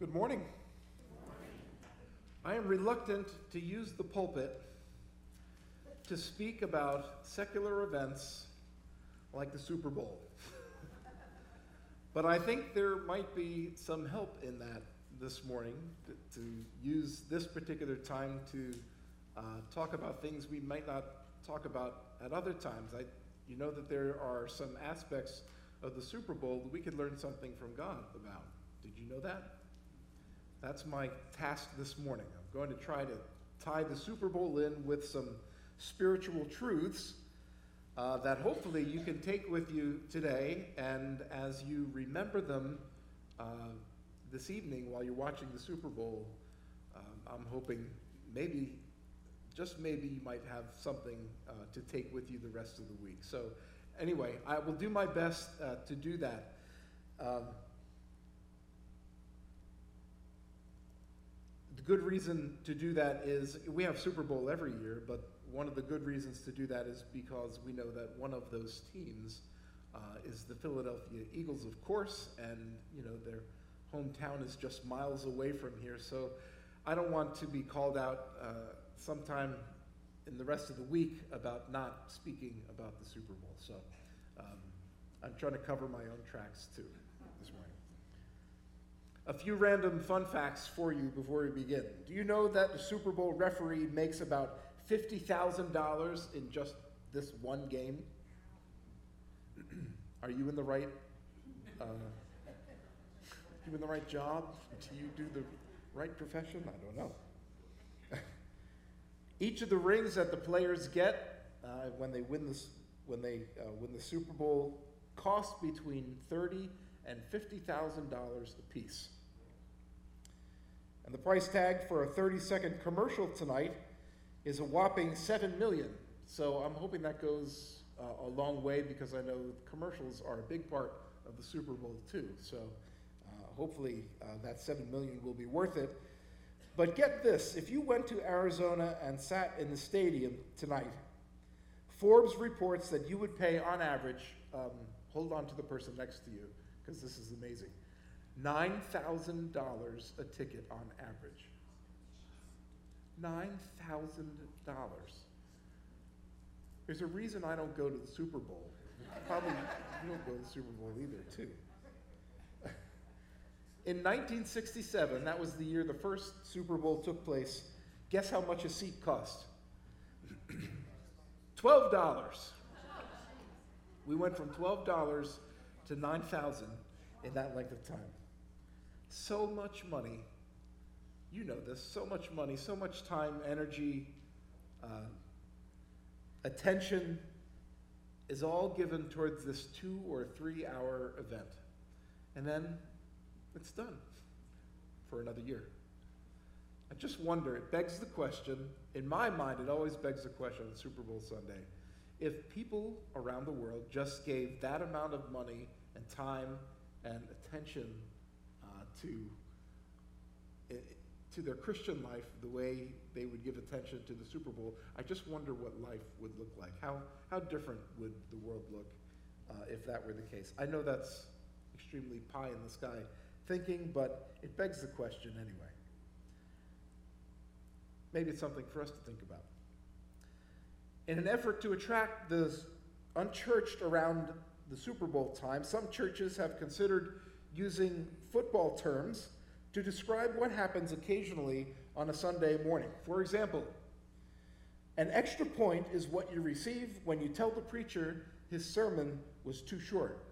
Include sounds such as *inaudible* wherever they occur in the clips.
Good morning. I am reluctant to use the pulpit to speak about secular events like the Super Bowl. but I think there might be some help in that this morning to, to use this particular time to uh, talk about things we might not talk about at other times. I, you know that there are some aspects of the Super Bowl that we could learn something from God about. Did you know that? That's my task this morning. I'm going to try to tie the Super Bowl in with some spiritual truths uh, that hopefully you can take with you today, and as you remember them uh, this evening while you're watching the Super Bowl, um, I'm hoping maybe, just maybe, you might have something uh, to take with you the rest of the week. So, anyway, I will do my best uh, to do that. Um, the good reason to do that is we have Super Bowl every year, but one of the good reasons to do that is because we know that one of those teams uh, is the Philadelphia Eagles, of course, and you know their hometown is just miles away from here. So I don't want to be called out uh, sometime in the rest of the week about not speaking about the Super Bowl. So um, I'm trying to cover my own tracks too. A few random fun facts for you before we begin. Do you know that the Super Bowl referee makes about $50,000 in just this one game? *clears throat* Are you in the right uh, you in the right job? Do you do the right profession? I don't know. *laughs* Each of the rings that the players get uh, when they win this when they uh, win the Super Bowl cost between thirty and fifty thousand dollars apiece. And the price tag for a thirty-second commercial tonight is a whopping seven million. So I'm hoping that goes uh, a long way because I know commercials are a big part of the Super Bowl too. So uh, hopefully uh, that seven million will be worth it. But get this: if you went to Arizona and sat in the stadium tonight, Forbes reports that you would pay on average. Um, hold on to the person next to you because this is amazing. $9,000 a ticket on average. $9,000. There's a reason I don't go to the Super Bowl. Probably you don't go to the Super Bowl either, too. In 1967, that was the year the first Super Bowl took place, guess how much a seat cost? *clears throat* $12. We went from $12 to 9000 in that length of time. So much money you know this, so much money, so much time, energy, uh, attention is all given towards this two or three hour event. And then it's done for another year. I just wonder, it begs the question, in my mind, it always begs the question on Super Bowl Sunday if people around the world just gave that amount of money and time and attention to to their Christian life the way they would give attention to the Super Bowl, I just wonder what life would look like. How, how different would the world look uh, if that were the case? I know that's extremely pie in the sky thinking, but it begs the question anyway. Maybe it's something for us to think about. In an effort to attract the unchurched around the Super Bowl time, some churches have considered using football terms to describe what happens occasionally on a Sunday morning. For example, an extra point is what you receive when you tell the preacher his sermon was too short.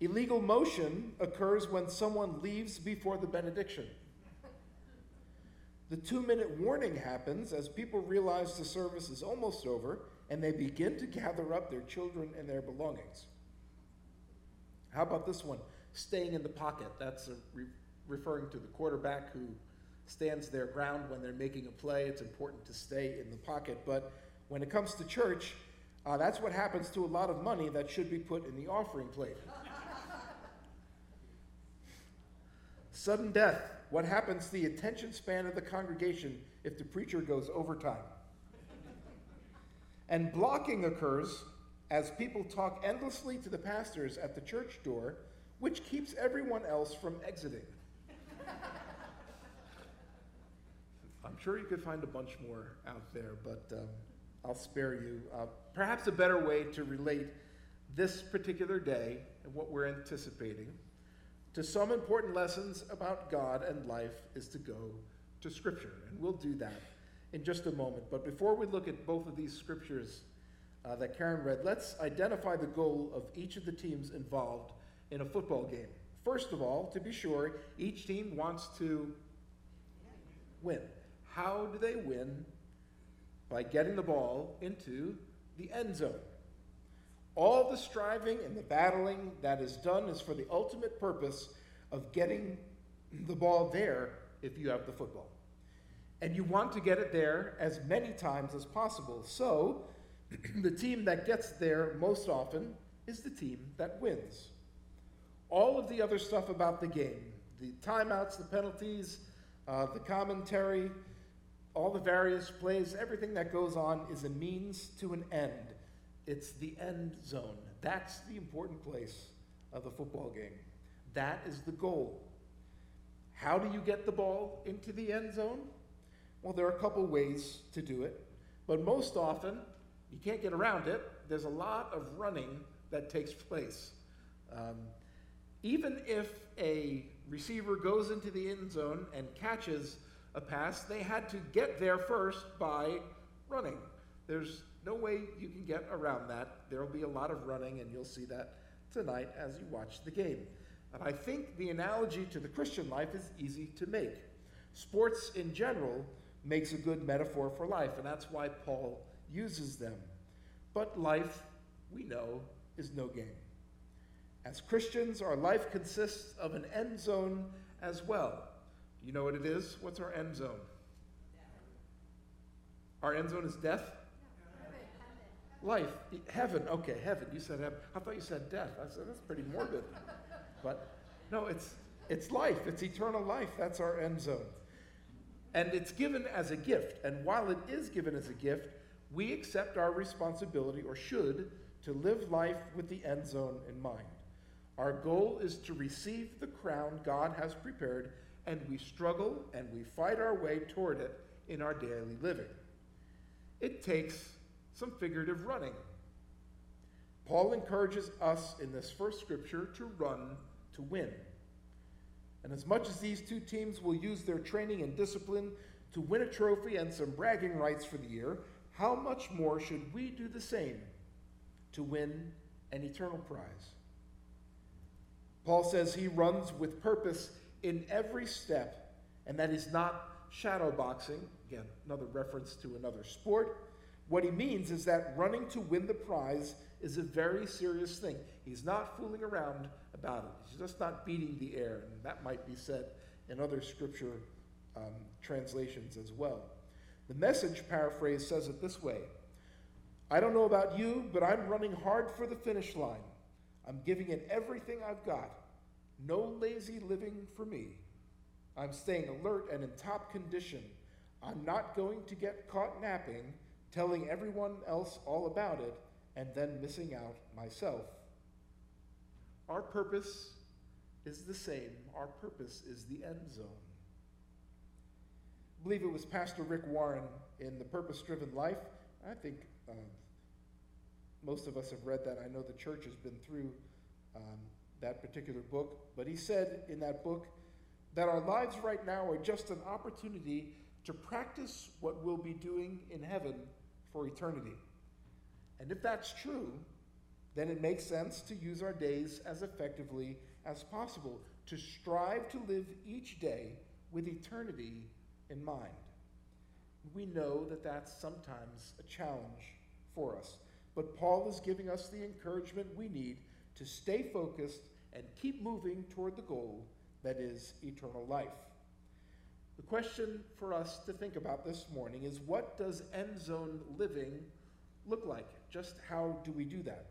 Illegal motion occurs when someone leaves before the benediction. The two minute warning happens as people realize the service is almost over and they begin to gather up their children and their belongings. How about this one? Staying in the pocket. That's re- referring to the quarterback who stands their ground when they're making a play. It's important to stay in the pocket. But when it comes to church, uh, that's what happens to a lot of money that should be put in the offering plate. Sudden death. What happens to the attention span of the congregation if the preacher goes overtime? And blocking occurs as people talk endlessly to the pastors at the church door, which keeps everyone else from exiting. *laughs* I'm sure you could find a bunch more out there, but um, I'll spare you. Uh, perhaps a better way to relate this particular day and what we're anticipating to some important lessons about God and life is to go to Scripture. And we'll do that in just a moment. But before we look at both of these scriptures uh, that Karen read, let's identify the goal of each of the teams involved in a football game. First of all, to be sure, each team wants to win. How do they win? By getting the ball into the end zone. All the striving and the battling that is done is for the ultimate purpose of getting the ball there if you have the football. And you want to get it there as many times as possible. So, *clears throat* the team that gets there most often is the team that wins. All of the other stuff about the game the timeouts, the penalties, uh, the commentary, all the various plays, everything that goes on is a means to an end. It's the end zone. That's the important place of the football game. That is the goal. How do you get the ball into the end zone? Well, there are a couple ways to do it, but most often you can't get around it. There's a lot of running that takes place. Um, even if a receiver goes into the end zone and catches a pass, they had to get there first by running. There's no way you can get around that. There will be a lot of running, and you'll see that tonight as you watch the game. And I think the analogy to the Christian life is easy to make. Sports in general makes a good metaphor for life, and that's why Paul uses them. But life, we know, is no game. As Christians, our life consists of an end zone as well. You know what it is? What's our end zone? Our end zone is death? Life, heaven. Okay, heaven. You said heaven. I thought you said death. I said that's pretty morbid. but no, it's it's life. It's eternal life. That's our end zone. And it's given as a gift. And while it is given as a gift, we accept our responsibility, or should, to live life with the end zone in mind. Our goal is to receive the crown God has prepared, and we struggle and we fight our way toward it in our daily living. It takes some figurative running. Paul encourages us in this first scripture to run to win. And as much as these two teams will use their training and discipline to win a trophy and some bragging rights for the year, how much more should we do the same to win an eternal prize? Paul says he runs with purpose in every step, and that is not shadow boxing. Again, another reference to another sport. What he means is that running to win the prize is a very serious thing. He's not fooling around about it. He's just not beating the air, and that might be said in other scripture um, translations as well. The message paraphrase says it this way I don't know about you, but I'm running hard for the finish line. I'm giving it everything I've got. No lazy living for me. I'm staying alert and in top condition. I'm not going to get caught napping, telling everyone else all about it, and then missing out myself. Our purpose is the same. Our purpose is the end zone. I believe it was Pastor Rick Warren in The Purpose Driven Life. I think uh, most of us have read that. I know the church has been through um, that particular book. But he said in that book that our lives right now are just an opportunity to practice what we'll be doing in heaven for eternity. And if that's true, then it makes sense to use our days as effectively as possible, to strive to live each day with eternity in mind. We know that that's sometimes a challenge for us, but Paul is giving us the encouragement we need to stay focused and keep moving toward the goal that is eternal life. The question for us to think about this morning is what does end zone living look like? Just how do we do that?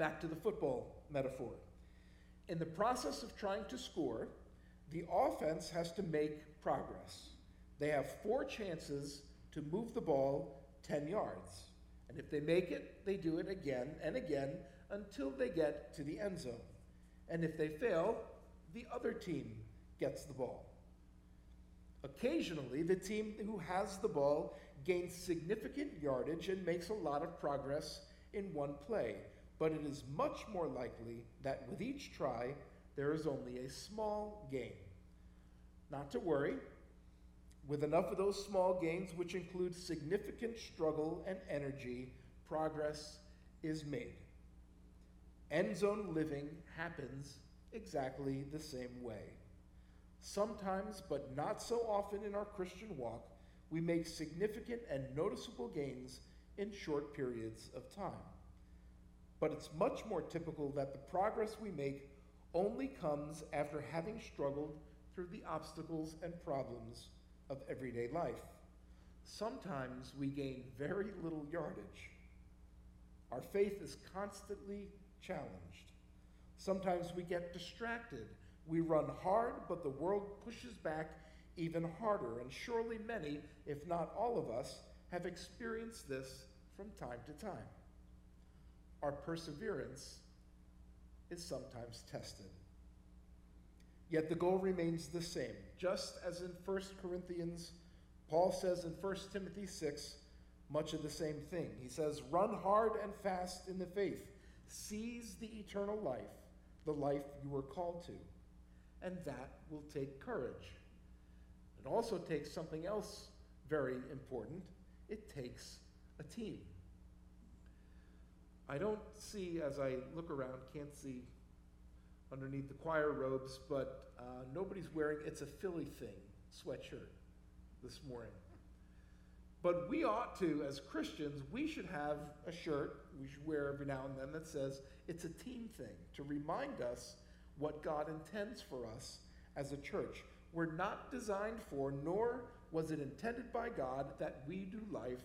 Back to the football metaphor. In the process of trying to score, the offense has to make progress. They have four chances to move the ball 10 yards. And if they make it, they do it again and again until they get to the end zone. And if they fail, the other team gets the ball. Occasionally, the team who has the ball gains significant yardage and makes a lot of progress in one play, but it is much more likely that with each try, there is only a small gain. Not to worry, with enough of those small gains, which include significant struggle and energy, progress is made. End zone living happens exactly the same way. Sometimes, but not so often in our Christian walk, we make significant and noticeable gains in short periods of time. But it's much more typical that the progress we make only comes after having struggled through the obstacles and problems of everyday life. Sometimes we gain very little yardage. Our faith is constantly challenged. Sometimes we get distracted. We run hard, but the world pushes back even harder. And surely many, if not all of us, have experienced this from time to time. Our perseverance is sometimes tested. Yet the goal remains the same. Just as in 1 Corinthians, Paul says in 1 Timothy 6, much of the same thing. He says, Run hard and fast in the faith, seize the eternal life, the life you were called to. And that will take courage. It also takes something else very important it takes a team. I don't see, as I look around, can't see underneath the choir robes, but uh, nobody's wearing It's a Philly Thing sweatshirt this morning. But we ought to, as Christians, we should have a shirt we should wear every now and then that says it's a team thing to remind us what God intends for us as a church. We're not designed for, nor was it intended by God that we do life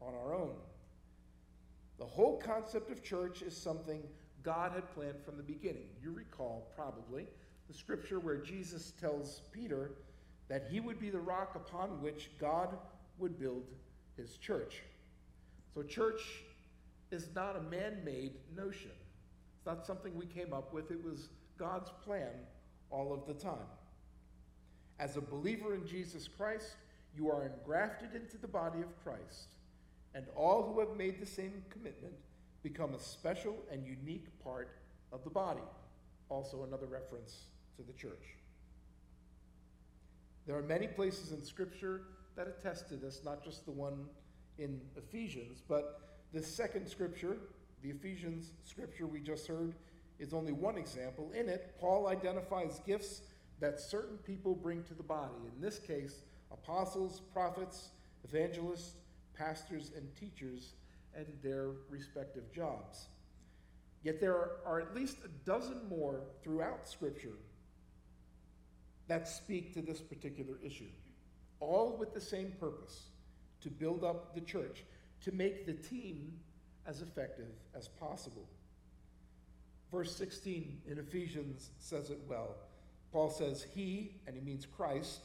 on our own. The whole concept of church is something God had planned from the beginning. You recall, probably, the scripture where Jesus tells Peter that he would be the rock upon which God would build his church. So, church is not a man made notion, it's not something we came up with. It was God's plan all of the time. As a believer in Jesus Christ, you are engrafted into the body of Christ, and all who have made the same commitment become a special and unique part of the body. Also, another reference to the church. There are many places in Scripture that attest to this, not just the one in Ephesians, but the second scripture, the Ephesians scripture we just heard, is only one example. In it, Paul identifies gifts that certain people bring to the body. In this case, apostles, prophets, evangelists, pastors, and teachers, and their respective jobs. Yet there are, at least a dozen more throughout Scripture that speak to this particular issue all with the same purpose to build up the church, to make the team as effective as possible. Verse 16 in Ephesians says it well. Paul says, He, and he means Christ,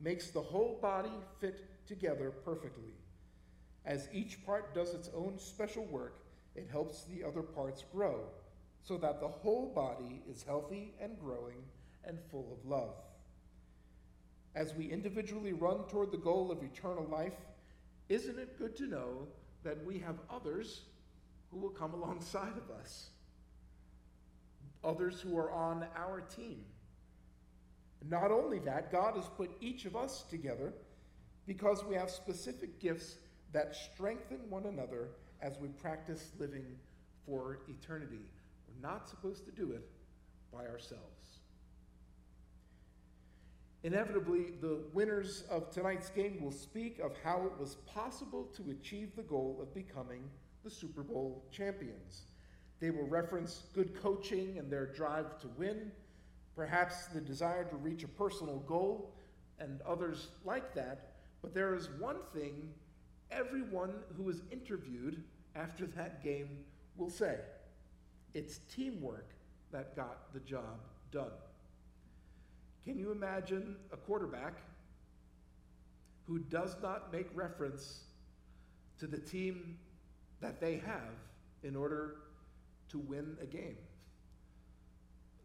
makes the whole body fit together perfectly. As each part does its own special work, it helps the other parts grow, so that the whole body is healthy and growing and full of love. As we individually run toward the goal of eternal life, isn't it good to know that we have others who will come alongside of us? Others who are on our team. Not only that, God has put each of us together because we have specific gifts that strengthen one another as we practice living for eternity. We're not supposed to do it by ourselves. Inevitably, the winners of tonight's game will speak of how it was possible to achieve the goal of becoming the Super Bowl champions. They will reference good coaching and their drive to win, perhaps the desire to reach a personal goal, and others like that. But there is one thing everyone who is interviewed after that game will say it's teamwork that got the job done. Can you imagine a quarterback who does not make reference to the team that they have in order to win a game.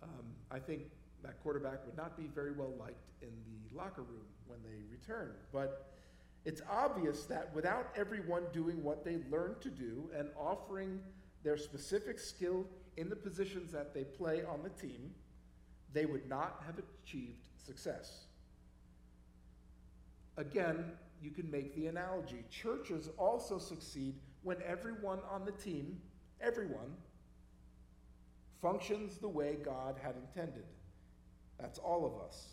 Um, I think that quarterback would not be very well liked in the locker room when they return. But it's obvious that without everyone doing what they learned to do and offering their specific skill in the positions that they play on the team, they would not have achieved success. Again, you can make the analogy. Churches also succeed when everyone on the team, everyone, functions the way God had intended. That's all of us.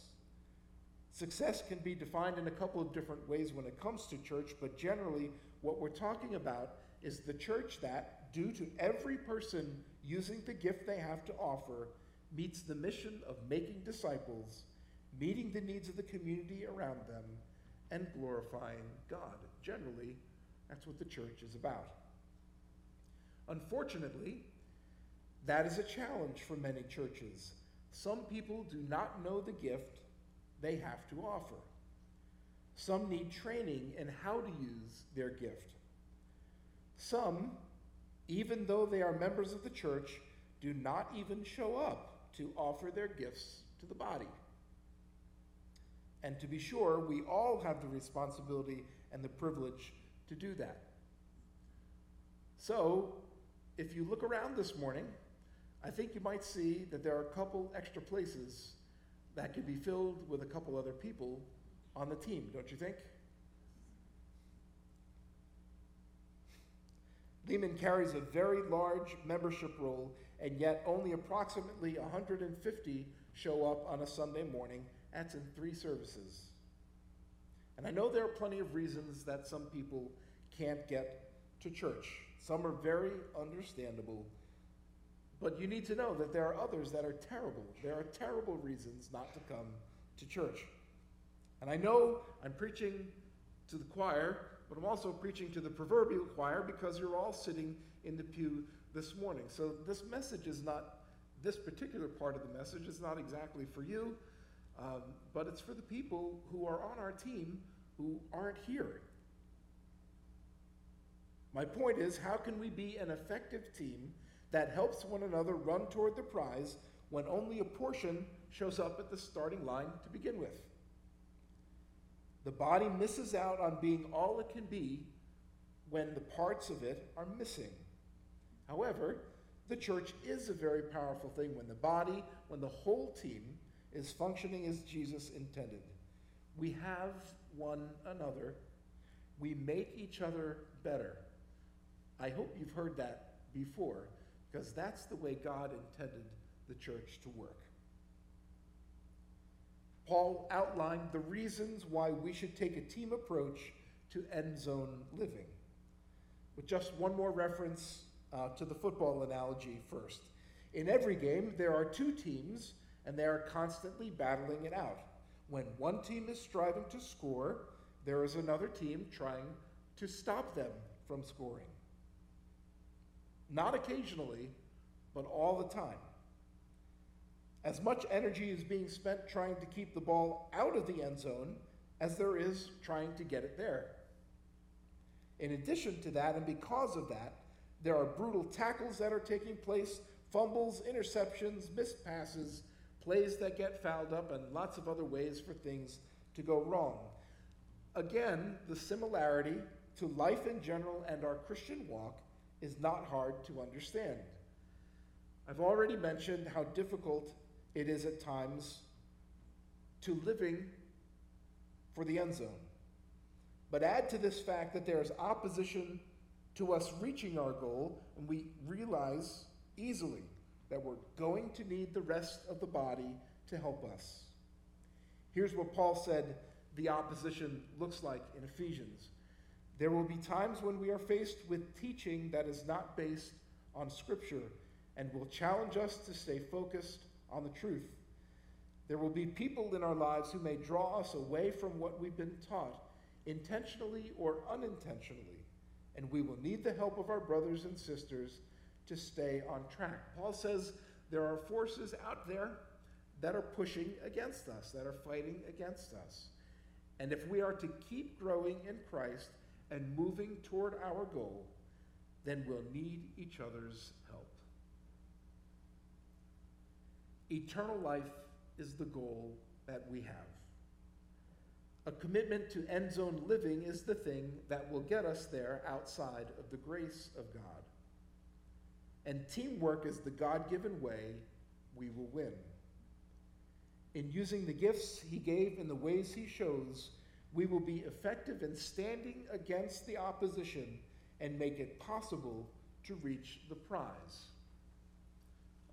Success can be defined in a couple of different ways when it comes to church, but generally, what we're talking about is the church that, due to every person using the gift they have to offer, meets the mission of making disciples, meeting the needs of the community around them, and glorifying God. Generally, that's what the church is about. Unfortunately, that is a challenge for many churches. Some people do not know the gift they have to offer. Some need training in how to use their gift. Some, even though they are members of the church, do not even show up to offer their gifts to the body. And to be sure, we all have the responsibility and the privilege to do that. So, if you look around this morning, I think you might see that there are a couple extra places that could be filled with a couple other people on the team, don't you think? Lehman carries a very large membership roll, and yet only approximately 150 show up on a Sunday morning. That's in three services. And I know there are plenty of reasons that some people can't get to church. Some are very understandable. But you need to know that there are others that are terrible. There are terrible reasons not to come to church. And I know I'm preaching to the choir, but I'm also preaching to the proverbial choir because you're all sitting in the pew this morning. So this message is not, this particular part of the message is not exactly for you, um, but it's for the people who are on our team who aren't here. My point is, how can we be an effective team that helps one another run toward the prize when only a portion shows up at the starting line to begin with? The body misses out on being all it can be when the parts of it are missing. However, the church is a very powerful thing when the body, when the whole team is functioning as Jesus intended. We have one another, we make each other better. I hope you've heard that before, because that's the way God intended the church to work. Paul outlined the reasons why we should take a team approach to end zone living. With just one more reference uh, to the football analogy first. In every game, there are two teams, and they are constantly battling it out. When one team is striving to score, there is another team trying to stop them from scoring. Not occasionally, but all the time. As much energy is being spent trying to keep the ball out of the end zone as there is trying to get it there. In addition to that, and because of that, there are brutal tackles that are taking place, fumbles, interceptions, missed passes, plays that get fouled up, and lots of other ways for things to go wrong. Again, the similarity to life in general and our Christian walk is not hard to understand. I've already mentioned how difficult it is at times to living for the end zone. But add to this fact that there is opposition to us reaching our goal, and we realize easily that we're going to need the rest of the body to help us. Here's what Paul said the opposition looks like in Ephesians. There will be times when we are faced with teaching that is not based on Scripture and will challenge us to stay focused on the truth. There will be people in our lives who may draw us away from what we've been taught, intentionally or unintentionally, and we will need the help of our brothers and sisters to stay on track. Paul says there are forces out there that are pushing against us, that are fighting against us. And if we are to keep growing in Christ and moving toward our goal, then we'll need each other's help. Eternal life is the goal that we have. A commitment to end zone living is the thing that will get us there outside of the grace of God. And teamwork is the God given way we will win. In using the gifts He gave in the ways He shows, we will be effective in standing against the opposition and make it possible to reach the prize.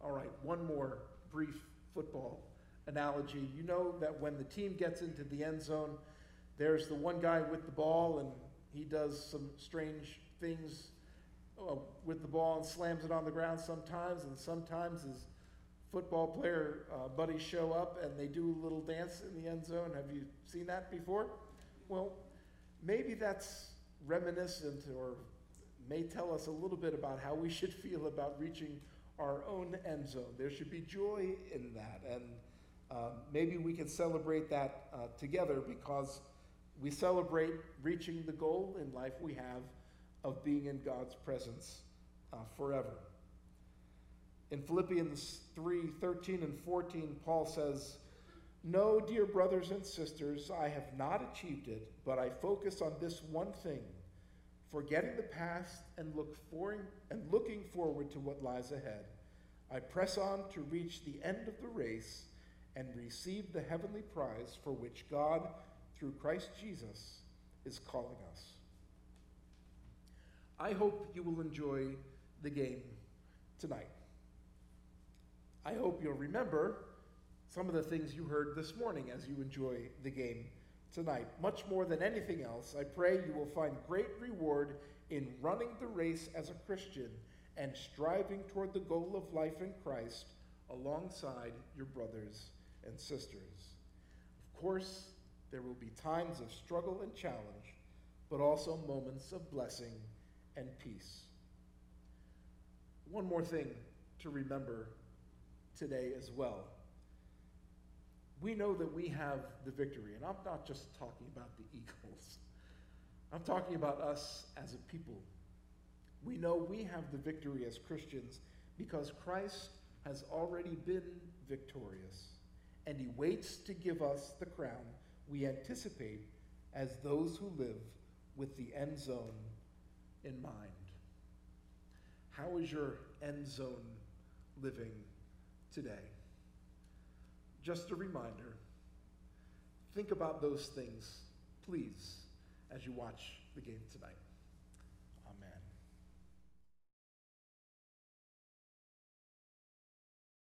All right, one more brief football analogy. You know that when the team gets into the end zone, there's the one guy with the ball, and he does some strange things uh, with the ball and slams it on the ground sometimes, and sometimes his football player uh, buddies show up and they do a little dance in the end zone. Have you seen that before? Well, maybe that's reminiscent or may tell us a little bit about how we *laughs* should feel about reaching our own end zone. There should be joy in that, and uh, maybe we can celebrate that uh, together because we celebrate reaching the goal in life we have of being in God's presence uh, forever. In Philippians 3 13 and 14, Paul says, No, dear brothers and sisters, I have not achieved it, but I focus on this one thing, forgetting the past and, look for, and looking forward to what lies ahead. I press on to reach the end of the race and receive the heavenly prize for which God, through Christ Jesus, is calling us. I hope you will enjoy the game tonight. I hope you'll remember some of the things you heard this morning as you enjoy the game tonight. Much more than anything else, I pray you will find great reward in running the race as a Christian and striving toward the goal of life in Christ alongside your brothers and sisters. Of course, there will be times of struggle and challenge, but also moments of blessing and peace. One more thing to remember today as well. We know that we have the victory, and I'm not just talking about the *laughs* Eagles. I'm talking about us as a people. We know we have the victory as Christians because Christ has already been victorious, and he waits to give us the crown we anticipate as those who live with the end zone in mind. How is your end zone living today? Just a reminder think about those things, please, as you watch the game tonight.